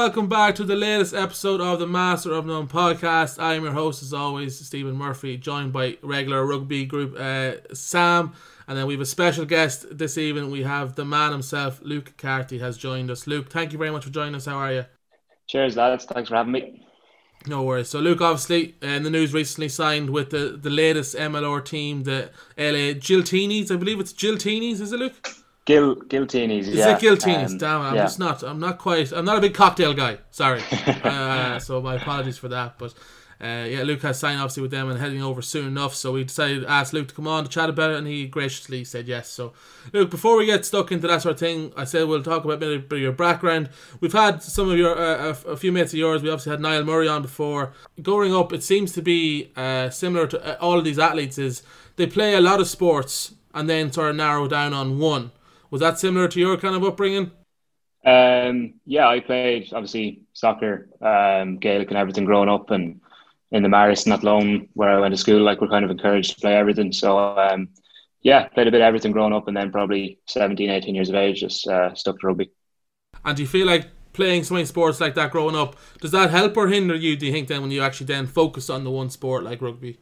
welcome back to the latest episode of the Master of None podcast. I am your host, as always, Stephen Murphy, joined by regular rugby group uh, Sam, and then we have a special guest this evening. We have the man himself, Luke Carty, has joined us. Luke, thank you very much for joining us. How are you? Cheers, lads. Thanks for having me. No worries. So Luke obviously uh, in the news recently signed with the, the latest MLR team, the LA Giltinis. I believe it's Giltinis, is it Luke? Gil Giltinis. Is yeah. it Giltinis? Um, Damn, I'm yeah. just not. I'm not quite. I'm not a big cocktail guy. Sorry. uh, so my apologies for that. But uh, yeah, Luke has signed obviously with them and heading over soon enough. So we decided to ask Luke to come on to chat about it, and he graciously said yes. So Luke, before we get stuck into that sort of thing, I said we'll talk about a bit of- your background. We've had some of your uh, a, a few mates of yours. We obviously had Niall Murray on before. Growing up, it seems to be uh, similar to uh, all of these athletes. Is they play a lot of sports and then sort of narrow down on one. Was that similar to your kind of upbringing? Um, yeah, I played obviously soccer, um, Gaelic, and everything growing up, and in the Marist and Athlone where I went to school, like we're kind of encouraged to play everything. So um, yeah, played a bit of everything growing up, and then probably 17, 18 years of age, just uh, stuck to rugby. And do you feel like playing so many sports like that growing up, does that help or hinder you, do you think, then when you actually then focus on the one sport like rugby?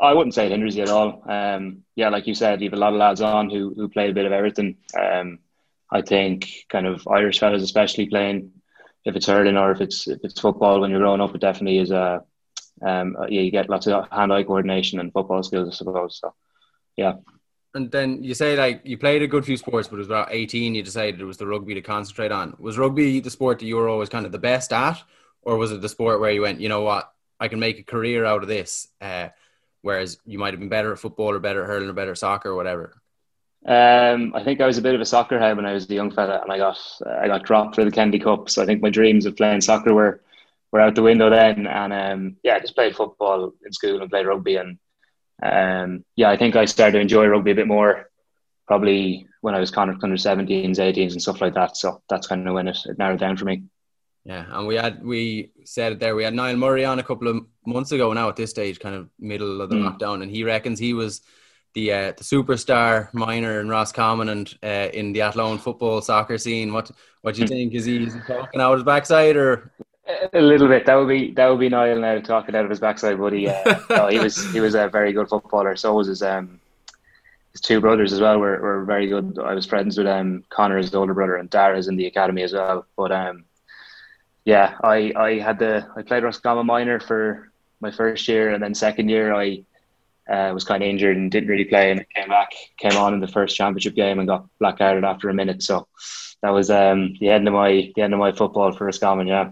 I wouldn't say it hinders you at all. Um, yeah, like you said, you have a lot of lads on who who play a bit of everything. Um, I think kind of Irish fellas, especially playing if it's hurling or if it's if it's football when you're growing up, it definitely is a um, yeah, you get lots of hand-eye coordination and football skills, I suppose. So, yeah. And then you say like you played a good few sports, but it was about eighteen. You decided it was the rugby to concentrate on. Was rugby the sport that you were always kind of the best at, or was it the sport where you went, you know what, I can make a career out of this? Uh, whereas you might have been better at football or better at hurling or better at soccer or whatever. Um, I think I was a bit of a soccer head when I was a young fella, and I got I got dropped for the Kennedy Cup. So I think my dreams of playing soccer were were out the window then. And um, yeah, I just played football in school and played rugby. And um, yeah, I think I started to enjoy rugby a bit more probably when I was kind of under 17s, 18s, and stuff like that. So that's kind of when it, it narrowed down for me. Yeah, and we had we said it there. We had Niall Murray on a couple of months ago. Now at this stage, kind of middle of the Mm. lockdown, and he reckons he was the uh, the superstar minor in Roscommon and uh, in the Athlone football soccer scene. What what do you think? Is he, is he talking out of his backside or? A little bit. That would be that would be Niall now talking out of his backside, but he uh, no, he was he was a very good footballer. So was his um his two brothers as well were, were very good. I was friends with um Connor, his older brother, and Dara's in the academy as well. But um yeah, I I had the I played Roscommon minor for my first year, and then second year I uh, was kind of injured and didn't really play, and came back, came on in the first championship game and got blackouted after a minute. So that was um the end of my the end of my football for Roscommon. Yeah.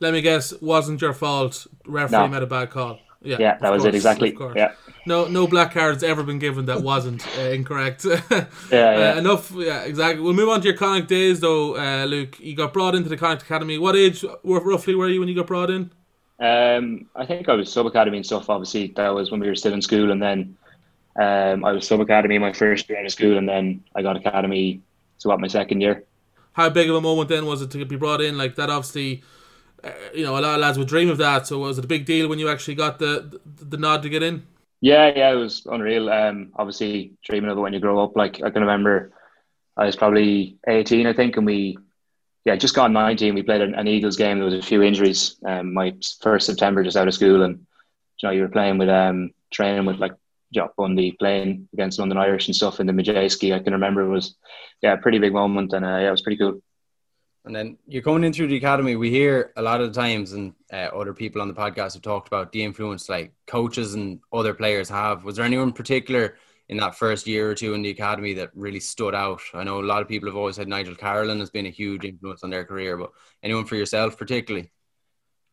Let me guess, wasn't your fault. Referee No. made a bad call. Yeah, Yeah, that was course, it exactly. Yeah, No, no black cards ever been given that wasn't uh, incorrect. yeah, yeah. Uh, enough. Yeah, exactly. We'll move on to your Connacht days, though, uh, Luke. You got brought into the Connacht Academy. What age, roughly, were you when you got brought in? Um, I think I was sub academy and stuff. Obviously, that was when we were still in school, and then um, I was sub academy my first year out of school, and then I got academy. So what my second year. How big of a moment then was it to be brought in? Like that, obviously, uh, you know, a lot of lads would dream of that. So was it a big deal when you actually got the the, the nod to get in? Yeah, yeah, it was unreal. Um, obviously dreaming of it when you grow up. Like I can remember, I was probably eighteen, I think, and we, yeah, just gone nineteen. We played an, an Eagles game. There was a few injuries. Um, my first September just out of school, and you know, you were playing with um, training with like Jock Bundee, playing against London Irish and stuff in the Madejski. I can remember it was, yeah, a pretty big moment, and uh, yeah, it was pretty cool. And then you're coming in through the academy. We hear a lot of the times, and uh, other people on the podcast have talked about the influence like coaches and other players have. Was there anyone particular in that first year or two in the academy that really stood out? I know a lot of people have always had Nigel Carolan has been a huge influence on their career, but anyone for yourself particularly?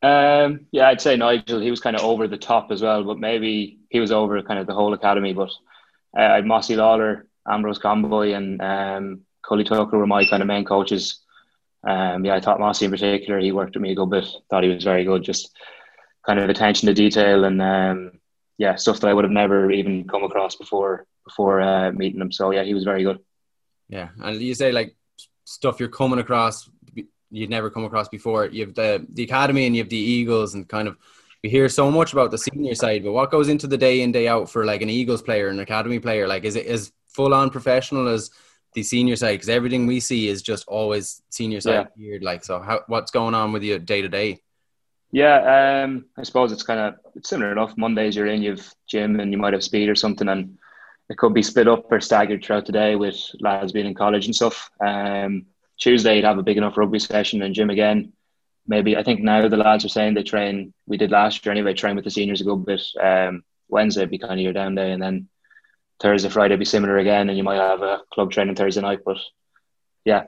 Um, yeah, I'd say Nigel. He was kind of over the top as well, but maybe he was over kind of the whole academy. But uh, Mossy Lawler, Ambrose Conboy, and um, Cully Tucker were my kind of main coaches. Um, yeah, I thought Mossy in particular, he worked with me a good bit. Thought he was very good. Just kind of attention to detail and um, yeah, stuff that I would have never even come across before before uh, meeting him. So yeah, he was very good. Yeah, and you say like stuff you're coming across you'd never come across before. You have the the academy and you have the Eagles, and kind of we hear so much about the senior side, but what goes into the day in day out for like an Eagles player, an academy player? Like, is it as full on professional as the senior side? Because everything we see is just always senior side yeah. geared. Like, so how, what's going on with you day to day? Yeah, um, I suppose it's kind of it's similar enough. Mondays you're in, you've gym, and you might have speed or something, and it could be split up or staggered throughout the day with lads being in college and stuff. Um, Tuesday you'd have a big enough rugby session and gym again. Maybe I think now the lads are saying they train. We did last year anyway. Train with the seniors a good bit. Um, Wednesday be kind of your down day, and then Thursday, Friday be similar again, and you might have a club training Thursday night. But yeah,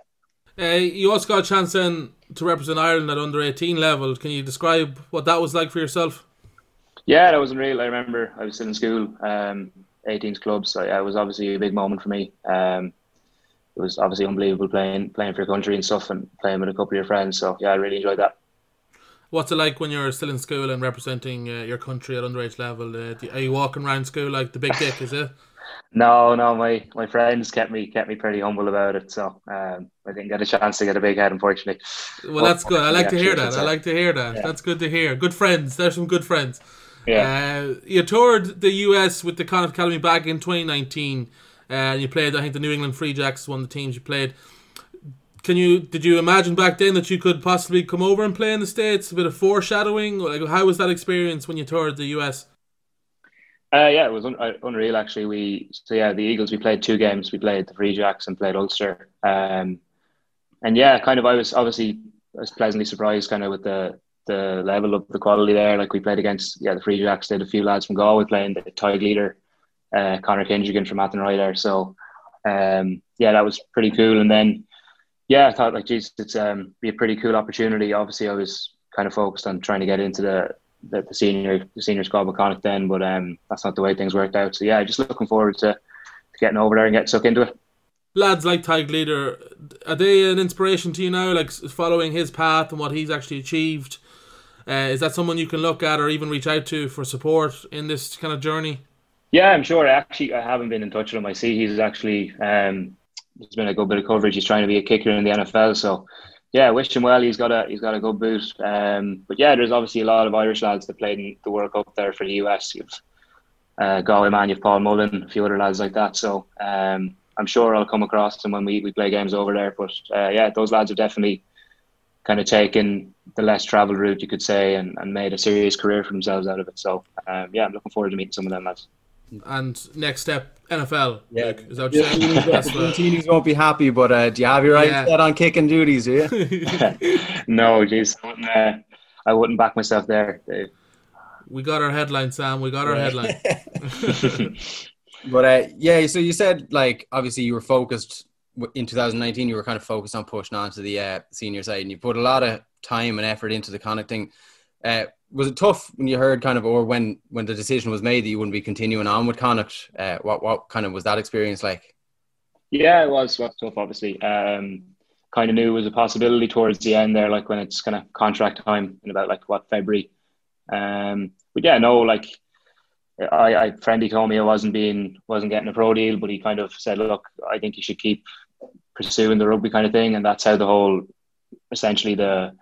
uh, you also got a chance then to represent Ireland at under 18 level. Can you describe what that was like for yourself? Yeah, that was unreal. I remember I was still in school, um, 18s clubs. So yeah, it was obviously a big moment for me. Um, it was obviously unbelievable playing playing for your country and stuff, and playing with a couple of your friends. So yeah, I really enjoyed that. What's it like when you're still in school and representing uh, your country at underage level? Uh, are you walking around school like the big dick? Is it? No, no, my my friends kept me kept me pretty humble about it, so um, I didn't get a chance to get a big head, unfortunately. Well, that's good. I like to hear that. I like to hear that. That's good to hear. Good friends. There's some good friends. Yeah. Uh, you toured the US with the Connacht Academy back in 2019, uh, and you played. I think the New England Free Jacks, one of the teams you played. Can you did you imagine back then that you could possibly come over and play in the states? A bit of foreshadowing. Like, how was that experience when you toured the US? Uh, yeah, it was un- uh, unreal actually. We so yeah, the Eagles. We played two games. We played the Free Jacks and played Ulster. Um, and yeah, kind of I was obviously I was pleasantly surprised kind of with the the level of the quality there. Like we played against yeah the Free Jacks. Had a few lads from Galway playing the Tadhg Leader, uh, Conor Kindregan from Athenry there. So um, yeah, that was pretty cool. And then yeah, I thought like geez, it's um be a pretty cool opportunity. Obviously, I was kind of focused on trying to get into the the, the senior the senior squad with Connacht then, but um, that's not the way things worked out. So yeah, just looking forward to, to getting over there and getting stuck into it. Lads like Tadhg Leader, are they an inspiration to you now? Like following his path and what he's actually achieved, uh, is that someone you can look at or even reach out to for support in this kind of journey? Yeah, I'm sure. Actually, I haven't been in touch with him. I see he's actually um, there's been a good bit of coverage. He's trying to be a kicker in the NFL, so yeah, wish him well. He's got a he's got a good boot. Um, but yeah, there's obviously a lot of Irish lads that played in the World Cup there for the US. You've uh, Galway man, you've Paul Mullen, a few other lads like that. So um, I'm sure I'll come across them when we, we play games over there. But uh, yeah, those lads have definitely kind of taken the less travelled route, you could say, and, and made a serious career for themselves out of it. So um, yeah, I'm looking forward to meeting some of them lads. And next step, NFL. Yeah, like, is that what you're saying? the teenies won't be happy, but uh, do you have your eyes yeah. set on kicking duties? Do you? no, jeez, I wouldn't, uh, I wouldn't back myself there, Dave. We got our headline, Sam. We got our headline. but uh, yeah, so you said like obviously you were focused in 2019. You were kind of focused on pushing on to the uh, senior side, and you put a lot of time and effort into the connecting. Uh, was it tough when you heard kind of, or when when the decision was made that you wouldn't be continuing on with Connacht? Uh, what what kind of was that experience like? Yeah, it was, was tough. Obviously, um, kind of knew was a possibility towards the end there, like when it's kind of contract time in about like what February. Um, but yeah, no, like I, I Friendy told me I wasn't being wasn't getting a pro deal, but he kind of said, look, I think you should keep pursuing the rugby kind of thing, and that's how the whole essentially the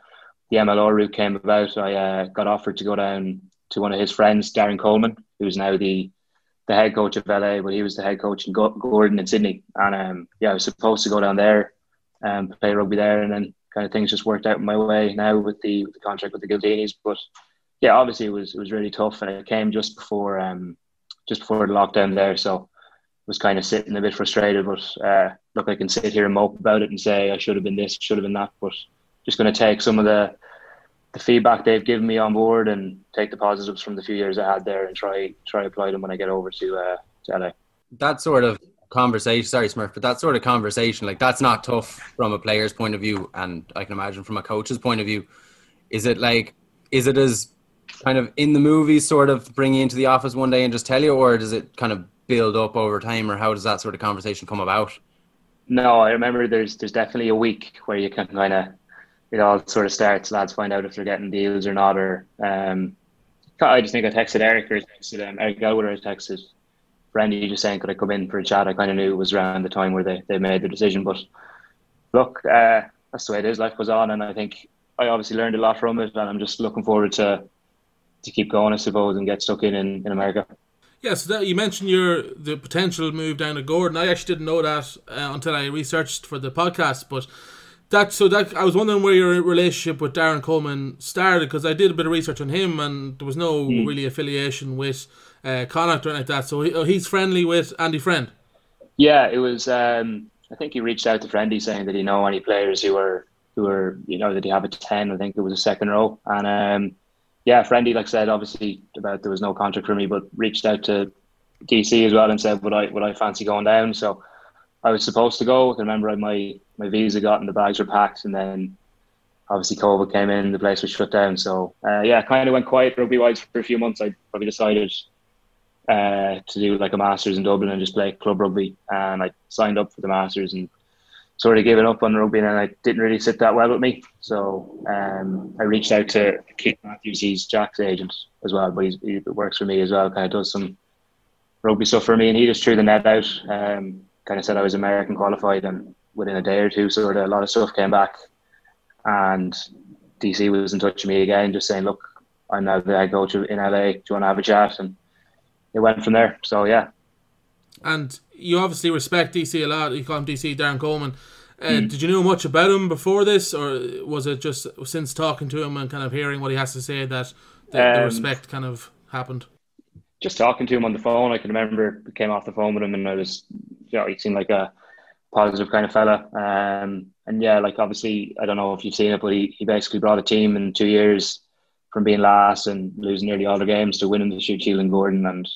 the MLR route came about, I uh, got offered to go down to one of his friends, Darren Coleman, who's now the the head coach of LA, but he was the head coach in Gordon in Sydney. And um, yeah, I was supposed to go down there and play rugby there, and then kind of things just worked out my way now with the, with the contract with the Giltinis. But yeah, obviously it was it was really tough, and it came just before um, just before the lockdown there, so I was kind of sitting a bit frustrated. But uh, look, I can sit here and mope about it and say I should have been this, should have been that, but just going to take some of the the feedback they've given me on board and take the positives from the few years I had there and try try apply them when I get over to uh, to LA. That sort of conversation, sorry Smurf, but that sort of conversation, like that's not tough from a player's point of view, and I can imagine from a coach's point of view. Is it like, is it as kind of in the movies, sort of bring you into the office one day and just tell you, or does it kind of build up over time, or how does that sort of conversation come about? No, I remember there's there's definitely a week where you can kind of it all sort of starts. Lads find out if they're getting deals or not. Or um, I just think I texted Eric or texted um, Eric Elwood I texted Brandy just saying could I come in for a chat. I kind of knew it was around the time where they, they made the decision. But look, uh, that's the way it is. Life goes on, and I think I obviously learned a lot from it, and I'm just looking forward to to keep going, I suppose, and get stuck in in, in America. Yeah, so you mentioned your the potential move down to Gordon. I actually didn't know that uh, until I researched for the podcast, but that so that I was wondering where your relationship with Darren Coleman started because I did a bit of research on him and there was no mm. really affiliation with uh, Connacht or anything like that. So he, oh, he's friendly with Andy Friend. Yeah, it was. Um, I think he reached out to Friendy saying that he know any players who were who were you know that he have a ten. I think it was a second row and. Um, yeah, Friendy, like I said, obviously about there was no contract for me, but reached out to DC as well and said would I would I fancy going down. So I was supposed to go. I remember my my visa got and the bags were packed, and then obviously COVID came in, the place was shut down. So uh, yeah, kind of went quiet rugby wise for a few months. I probably decided uh, to do like a masters in Dublin and just play club rugby, and I signed up for the masters and sort of given up on rugby and I didn't really sit that well with me. So um, I reached out to Keith Matthews, he's Jack's agent as well, but he works for me as well, kind of does some rugby stuff for me. And he just threw the net out, um, kind of said I was American qualified. And within a day or two, sort of a lot of stuff came back. And DC was in touch with me again, just saying, look, I'm now the head coach in LA. Do you want to have a chat? And it went from there. So, yeah. And you obviously respect DC a lot. You call him DC, Darren Coleman. Uh, mm. Did you know much about him before this, or was it just since talking to him and kind of hearing what he has to say that the, um, the respect kind of happened? Just talking to him on the phone, I can remember came off the phone with him, and I was, you know, he seemed like a positive kind of fella. Um, and yeah, like obviously, I don't know if you've seen it, but he, he basically brought a team in two years from being last and losing nearly all the games to winning the Shute Shield and Gordon and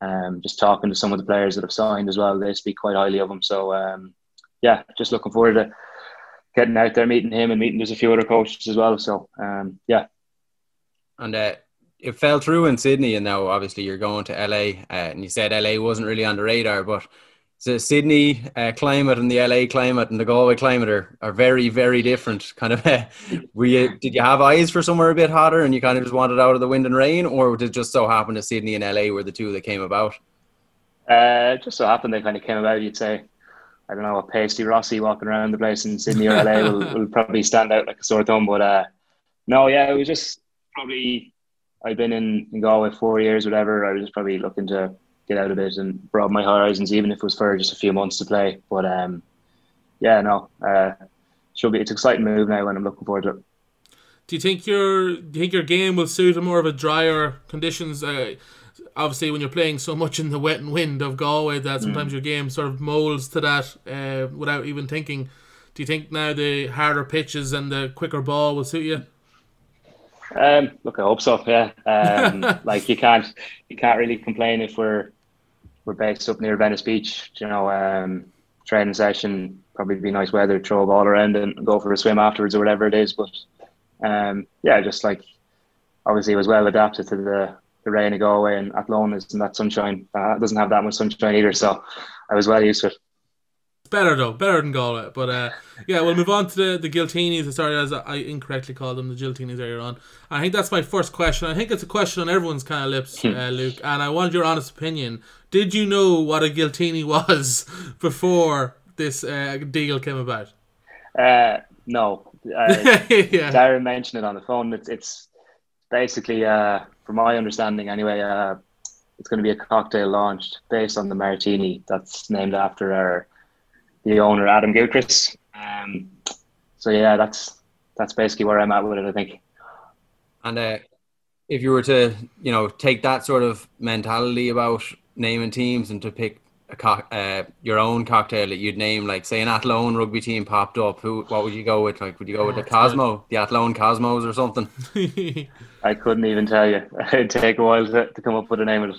um, just talking to some of the players that have signed as well, they speak quite highly of him. So um, yeah, just looking forward to getting out there, meeting him, and meeting there's a few other coaches as well. So um, yeah. And uh, it fell through in Sydney, and now obviously you're going to LA, uh, and you said LA wasn't really on the radar, but the Sydney uh, climate and the LA climate and the Galway climate are, are very, very different. Kind of, uh, were you, did you have eyes for somewhere a bit hotter and you kind of just wanted out of the wind and rain, or did it just so happen that Sydney and LA were the two that came about? Uh, just so happened they kind of came about. You'd say, I don't know, a pasty Rossi walking around the place in Sydney or LA will, will probably stand out like a sore thumb. But uh, no, yeah, it was just probably I've been in, in Galway four years, whatever. I was probably looking to get out a bit and broaden my horizons, even if it was for just a few months to play. But um, yeah, no, uh, should be. It's an exciting move now, and I'm looking forward to it. Do you think your do you think your game will suit a more of a drier conditions? Uh, obviously, when you're playing so much in the wet and wind of Galway, that sometimes mm. your game sort of molds to that uh, without even thinking. Do you think now the harder pitches and the quicker ball will suit you? Um, look, I hope so. Yeah, um, like you can't you can't really complain if we're we're based up near Venice Beach. You know, um, training session probably be nice weather, throw a ball around and go for a swim afterwards or whatever it is. But um, yeah, just like obviously it was well adapted to the the rain of Galway and Athlone isn't that sunshine. Uh, doesn't have that much sunshine either, so I was well used to it better though, better than Galway. But uh, yeah, we'll move on to the the Giltinis. Sorry, as I incorrectly called them the Giltinis earlier on. I think that's my first question. I think it's a question on everyone's kind of lips, hmm. uh, Luke. And I want your honest opinion. Did you know what a Giltini was before this uh, deal came about? Uh, no. Uh, yeah. Darren mentioned it on the phone. It's it's basically, uh, from my understanding anyway, uh, it's going to be a cocktail launched based on the martini that's named after our the owner Adam Gilchrist. Um, so yeah, that's that's basically where I'm at with it. I think. And uh, if you were to, you know, take that sort of mentality about naming teams and to pick a co- uh, your own cocktail that you'd name, like say an Athlone rugby team popped up, who what would you go with? Like, would you go with the Cosmo, the Athlone Cosmos, or something? I couldn't even tell you. It'd take a while to, to come up with a name of it.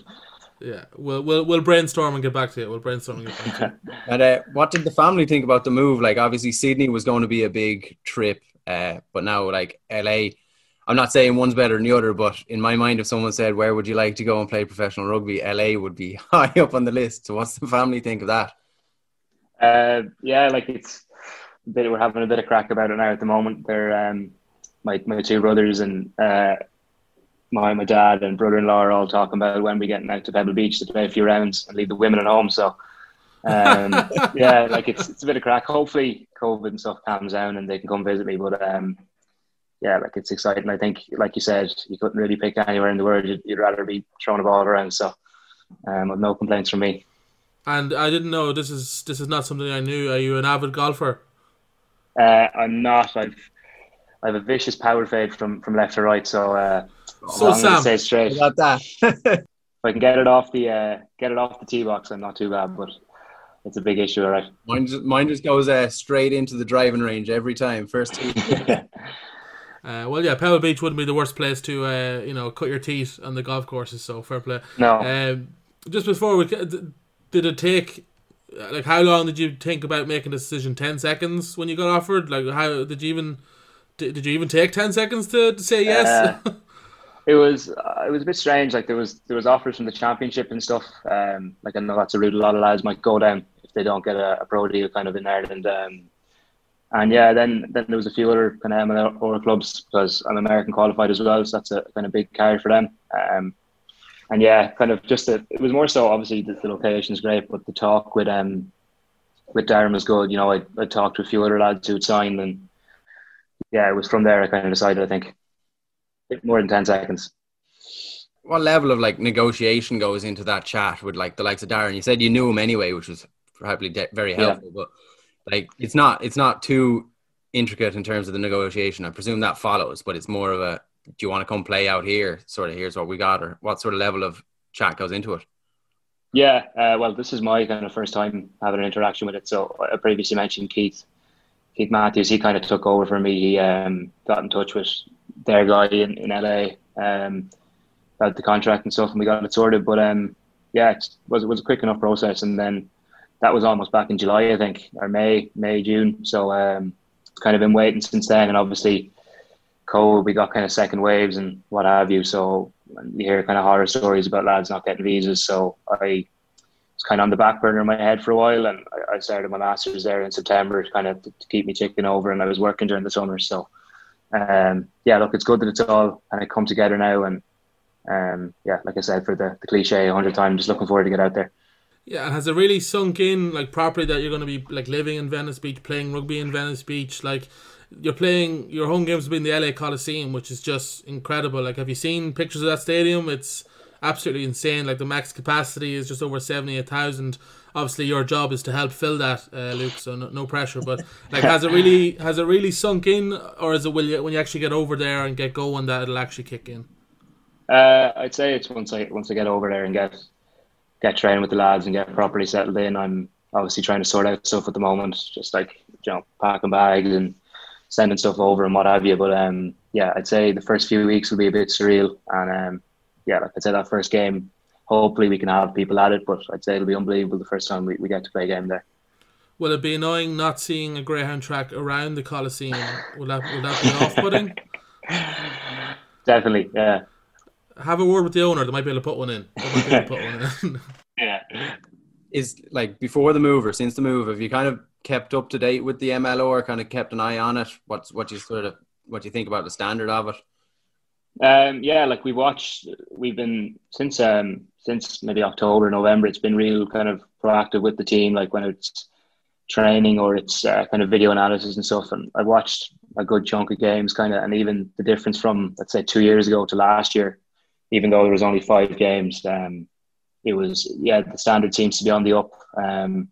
Yeah, we'll we'll we'll brainstorm and get back to it. We'll brainstorm and get back to it. and uh, what did the family think about the move? Like, obviously, Sydney was going to be a big trip, uh, but now like LA. I'm not saying one's better than the other, but in my mind, if someone said, "Where would you like to go and play professional rugby?" LA would be high up on the list. So, what's the family think of that? Uh, yeah, like it's a bit. We're having a bit of crack about it now at the moment. They're um, my my two brothers and uh, my my dad and brother in law are all talking about when we getting out to Pebble Beach to play a few rounds and leave the women at home. So um, yeah, like it's it's a bit of crack. Hopefully COVID and stuff calms down and they can come visit me. But um, yeah, like it's exciting. I think, like you said, you couldn't really pick anywhere in the world. You'd, you'd rather be throwing a ball around. So um, with no complaints from me. And I didn't know this is this is not something I knew. Are you an avid golfer? Uh, I'm not. I've I have a vicious power fade from, from left to right, so uh, so I'm Sam, stay straight. Got that. if I can get it off the uh, get it off the tee box, I'm not too bad, but it's a big issue, all right. mine, just, mine just goes uh, straight into the driving range every time. First tee. Uh, well, yeah, Pebble Beach wouldn't be the worst place to, uh, you know, cut your teeth on the golf courses. So fair play. no, Um, just before we, did it take, like, how long did you think about making a decision? Ten seconds when you got offered? Like, how did you even, did, did you even take ten seconds to, to say yes? It was uh, it was a bit strange. Like there was there was offers from the championship and stuff. Um, like I know that's a route a lot of lads might go down if they don't get a, a pro deal kind of in Ireland. Um, and yeah, then then there was a few other kind of MLR clubs because I'm American qualified as well, so that's a kind of big carry for them. Um, and yeah, kind of just a, it was more so obviously the, the location is great, but the talk with um with Darren was good. You know, I I talked to a few other lads who'd signed, and yeah, it was from there I kind of decided. I think more than ten seconds. what level of like negotiation goes into that chat with like the likes of Darren? You said you knew him anyway, which was probably de- very Yeah. helpful. But like, it's not it's not too intricate in terms of the negotiation. I presume that follows, but it's more of a do you want to come play out here? Sort of here's what we got, or what sort of level of chat goes into it? Yeah, uh, well, this is my kind of first time having an interaction with it. So I previously mentioned Keith, Keith Matthews. He kind of took over for me. He um, got in touch with their guy in, in LA um, about the contract and stuff, and we got it sorted. But um, yeah, it was it was a quick enough process, and then that was almost back in July, I think, or May, May June. So um, it's kind of been waiting since then, and obviously. COVID, we got kind of second waves and what have you. So you hear kind of horror stories about lads not getting visas. So I was kind of on the back burner in my head for a while, and I, started my masters there in September, to kind of to keep me ticking over, and I was working during the summer. So um, yeah, look, it's good that it's all kind of come together now, and um, yeah, like I said, for the, the cliche a hundred times, just looking forward to get out there. Yeah, and has it really sunk in like properly that you're going to be like living in Venice Beach, playing rugby in Venice Beach? Like you're playing your home games in the LA Coliseum, which is just incredible. Like, have you seen pictures of that stadium? It's absolutely insane. Like the max capacity is just over seventy eight thousand. Obviously, your job is to help fill that, uh, Luke. So no, no pressure. But like, has it really has it really sunk in, or is it will you when you actually get over there and get going that it'll actually kick in? Uh, I'd say it's once I once I get over there and get get training with the lads and get properly settled in. I'm obviously trying to sort out stuff at the moment, just like you know packing bags and sending stuff over and what have you. But um, yeah, I'd say the first few weeks will be a bit surreal, and um, yeah, like I said, that first game, hopefully we can have people at it. But I'd say it'll be unbelievable the first time we, we get to play a game there. Will it be annoying not seeing a greyhound track around the Coliseum? Will that will that be off-putting? Definitely, yeah. Have a word with the owner. They might be able to put one in. They might be able to put one in. Yeah. Is like before the move or since the move, have you kind of kept up to date with the MLR or kind of kept an eye on it? What's what you sort of what do you think about the standard of it? Um, yeah, like we watched, we've been since um since maybe October, November. It's been real kind of proactive with the team, like when it's training or it's uh, kind of video analysis and stuff. And I watched a good chunk of games, kind of, and even the difference from let's say two years ago to last year, even though there was only five games, um, it was yeah the standard seems to be on the up. Um,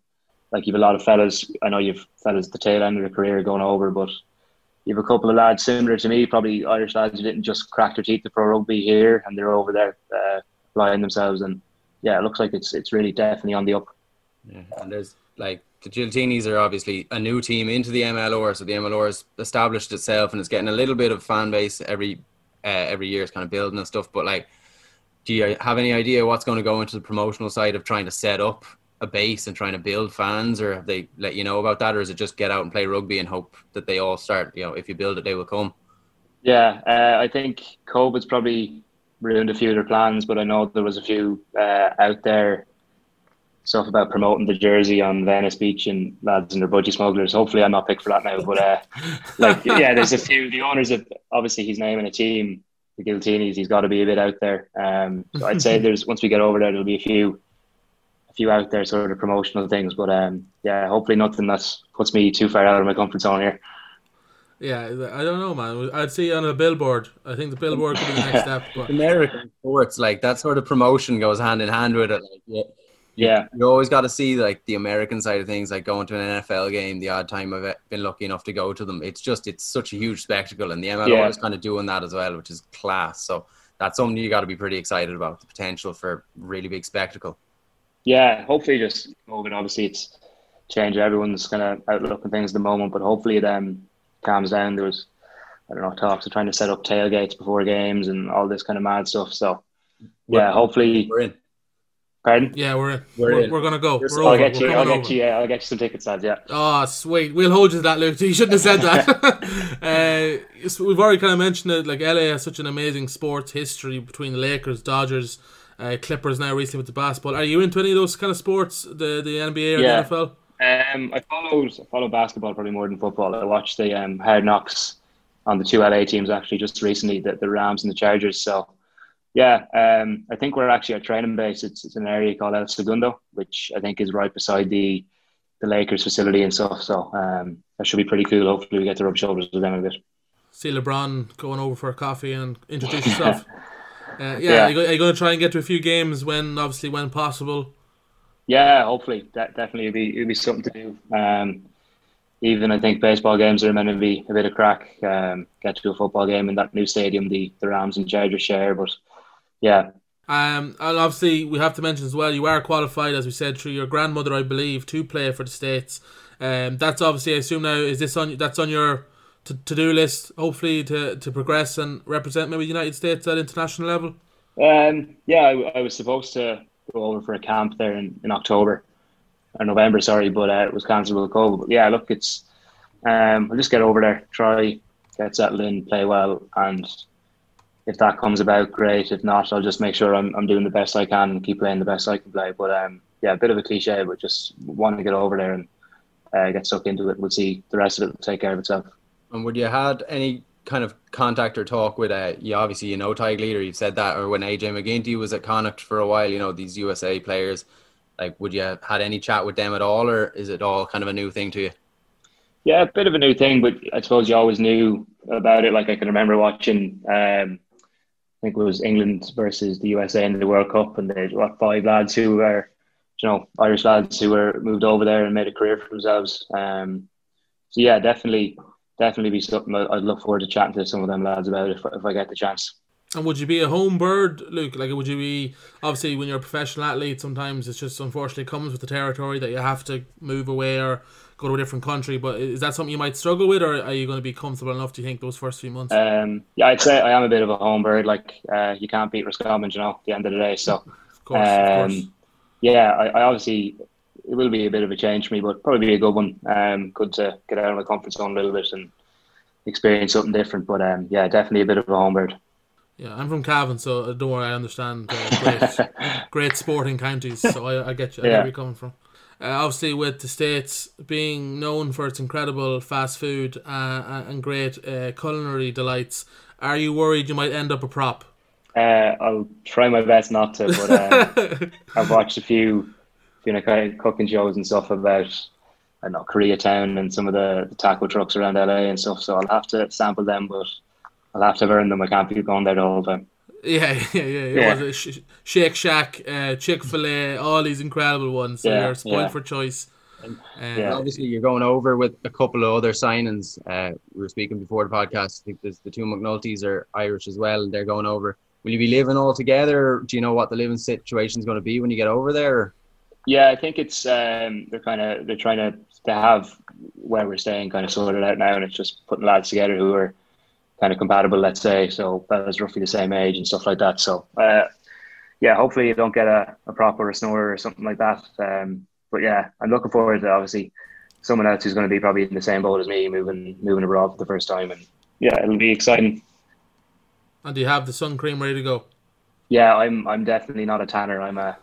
like you've a lot of fellas. I know you've fellas at the tail end of their career going over, but you've a couple of lads similar to me, probably Irish lads who didn't just crack their teeth to pro rugby here, and they're over there uh, applying themselves. And yeah, it looks like it's it's really definitely on the up. Yeah, and there's like the Giltinis are obviously a new team into the MLR, so the MLR has established itself and it's getting a little bit of fan base every uh, every year. It's kind of building and stuff. But like, do you have any idea what's going to go into the promotional side of trying to set up a base and trying to build fans, or have they let you know about that, or is it just get out and play rugby and hope that they all start? You know, if you build it, they will come. Yeah, uh, I think COVID's probably ruined a few of their plans, but I know there was a few uh, out there stuff about promoting the jersey on Venice Beach and lads and their budgie smugglers. Hopefully, I'm not picked for that now, but uh, like yeah, there's a few. The owners of obviously he's naming a team, the Giltinis. He's got to be a bit out there. Um, so I'd say there's once we get over there, there'll be a few, a few out there sort of promotional things. But um, yeah, hopefully nothing that puts me too far out of my comfort zone here. Yeah, I don't know, man. I'd see you on a billboard. I think the billboard could be the next step. But American sports, like that sort of promotion goes hand in hand with it. Like, yeah, Yeah, you always got to see like the American side of things, like going to an NFL game. The odd time I've been lucky enough to go to them, it's just it's such a huge spectacle, and the MLR Yeah. is kind of doing that as well, which is class. So that's something you got to be pretty excited about the potential for really big spectacle. yeah. Hopefully, just COVID. Obviously, it's changed everyone's kind of outlook and things at the moment, but hopefully then um calms down. There was I don't know talks of trying to set up tailgates before games and all this kind of mad stuff. So yeah, hopefully. We're in. Pardon? yeah, we're in. We're We're, in. we're gonna go. We're I'll over. get you. I'll get over. you. Yeah, I'll get you some tickets, lads. Yeah. Oh, sweet. We'll hold you to that, Luke. You shouldn't have said that. uh, we've already kind of mentioned it. Like, LA has such an amazing sports history between the Lakers, Dodgers, uh, Clippers now recently with the basketball. Are you into any of those kind of sports, the, the NBA or Yeah. the NFL? Um, I followed I follow basketball probably more than football. I watched the um, Hard Knocks on the two LA teams actually just recently, the, the Rams and the Chargers. So yeah, um, I think we're actually at training base. It's, it's an area called El Segundo, which I think is right beside the the Lakers facility and stuff. So um, that should be pretty cool. Hopefully, we get to rub shoulders with them a bit. See LeBron going over for a coffee and introduce yourself. Uh, yeah, Yeah. Are, you, are you going to try and get to a few games when, obviously, when possible? Yeah, hopefully that definitely would be it'd be something to do. Um, even I think baseball games are meant to be a bit of crack. Um, get to a football game in that new stadium the, the Rams and Chargers share, but yeah, Um, and obviously, we have to mention as well, you are qualified, as we said, through your grandmother, I believe, to play for the States. Um, that's obviously, I assume now, is this on that's on your to do list, hopefully, to, to progress and represent maybe the United States at international level? um, yeah, I, I was supposed to over for a camp there in, in October or November, sorry, but uh, it was cancelled with COVID. But yeah, look, it's um, I'll just get over there, try get settled in, play well, and if that comes about, great. If not, I'll just make sure I'm, I'm doing the best I can and keep playing the best I can play. But um, yeah, a bit of a cliche, but just want to get over there and uh, get stuck into it. We'll see. The rest of it will take care of itself. And would you had any kind of contact or talk with uh you obviously you know Tadhg Leader, you've said that, or when AJ MacGinty was at Connacht for a while, you know, these USA players, like would you have had any chat with them at all or is it all kind of a new thing to you? Yeah, a bit of a new thing, but I suppose you always knew about it. Like I can remember watching, um, I think it was England versus the USA in the World Cup, and they what five lads who were, you know, Irish lads who were moved over there and made a career for themselves. Um, so yeah, definitely, definitely be something I'd look forward to chatting to some of them lads about if if I get the chance. And would you be a home bird, Luke? Like, would you be obviously when you're a professional athlete? Sometimes it's just unfortunately comes with the territory that you have to move away or go to a different country. But is that something you might struggle with, or are you going to be comfortable enough? Do you think those first few months? Um, yeah, I'd say I am a bit of a home bird. Like uh, you can't beat Roscommon, you know, at the end of the day. So. of course, of course. Um, yeah, I, I obviously it will be a bit of a change for me, but probably be a good one. Um, good to get out of my comfort zone a little bit and experience something different. But um, yeah, definitely a bit of a home bird. Yeah, I'm from Cavan, so don't worry, I understand uh, great, great sporting counties. So I, I get you. I Yeah. where you're coming from. Uh, obviously, with the states being known for its incredible fast food uh, and great uh, culinary delights, are you worried you might end up a prop? Uh, I'll try my best not to, but um, I've watched a few, you know, kind of cooking shows and stuff about, I don't know, Koreatown and some of the, the taco trucks around LA and stuff. So I'll have to sample them, but I'll have to have earned them. I can't be going there all the whole time. Yeah, yeah, yeah. Yeah. yeah. Was it Sh- Shake Shack, uh, Chick Fil A, all these incredible ones. So Yeah, you're spoiled yeah. for choice. Um, Yeah. Obviously, you're going over with a couple of other signings. Uh, we were speaking before the podcast. I think there's the two McNultys are Irish as well, and they're going over. Will you be living all together? Do you know what the living situation is going to be when you get over there? Yeah, I think it's um, they're kind of they're trying to to have where we're staying kind of sorted out now, and it's just putting lads together who are kind of compatible, let's say. So Bella's roughly the same age and stuff like that. So uh, yeah, hopefully you don't get a, a prop or a snore or something like that. Um, but yeah, I'm looking forward to obviously someone else who's going to be probably in the same boat as me, moving moving abroad for the first time, and yeah, it'll be exciting. and do you have the sun cream ready to go? Yeah, I'm I'm definitely not a tanner. I'm a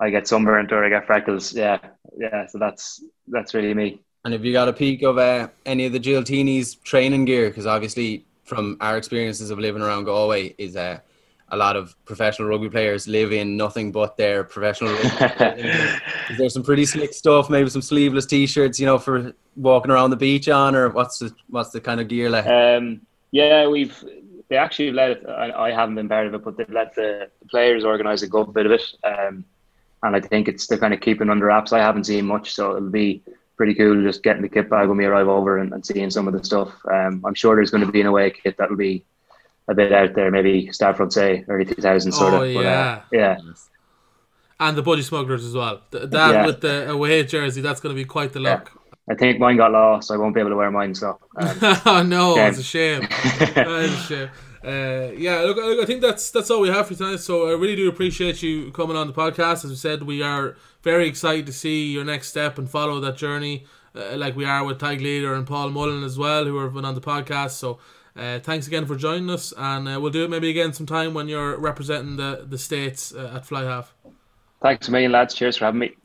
I get sunburnt or I get freckles. Yeah, yeah. So that's that's really me. And have you got a peek of uh, any of the Giltini's training gear? Because obviously, from our experiences of living around Galway, is uh, a lot of professional rugby players live in nothing but their professional. Is there some pretty slick stuff? Maybe some sleeveless T-shirts, you know, for walking around the beach on, or what's the what's the kind of gear like? Um, yeah, we've they actually let it. I, I haven't been part of it, but they've let the, the players organise a good bit of it. Um, and I think it's the kind of keeping under wraps. I haven't seen much, so it'll be pretty cool just getting the kit bag when we arrive over and, and seeing some of the stuff. Um, I'm sure there's going to be an away kit that'll be a bit out there, maybe from say early 2000s sort Oh, of. But, yeah. uh, yeah, And the Budgie Smugglers as well. That Yeah. with the away jersey, that's going to be quite the Yeah. look. I think mine got lost. So I won't be able to wear mine. So um, oh no, it's a shame. It's a shame. Uh, yeah, look, look, I think that's that's all we have for tonight. So I really do appreciate you coming on the podcast. As we said, we are very excited to see your next step and follow that journey, uh, like we are with Tadhg Leader and Paul Mullen as well, who have been on the podcast. So uh, thanks again for joining us, and uh, we'll do it maybe again sometime when you're representing the the states uh, at Fly Half. thanks a million, lads. Cheers for having me.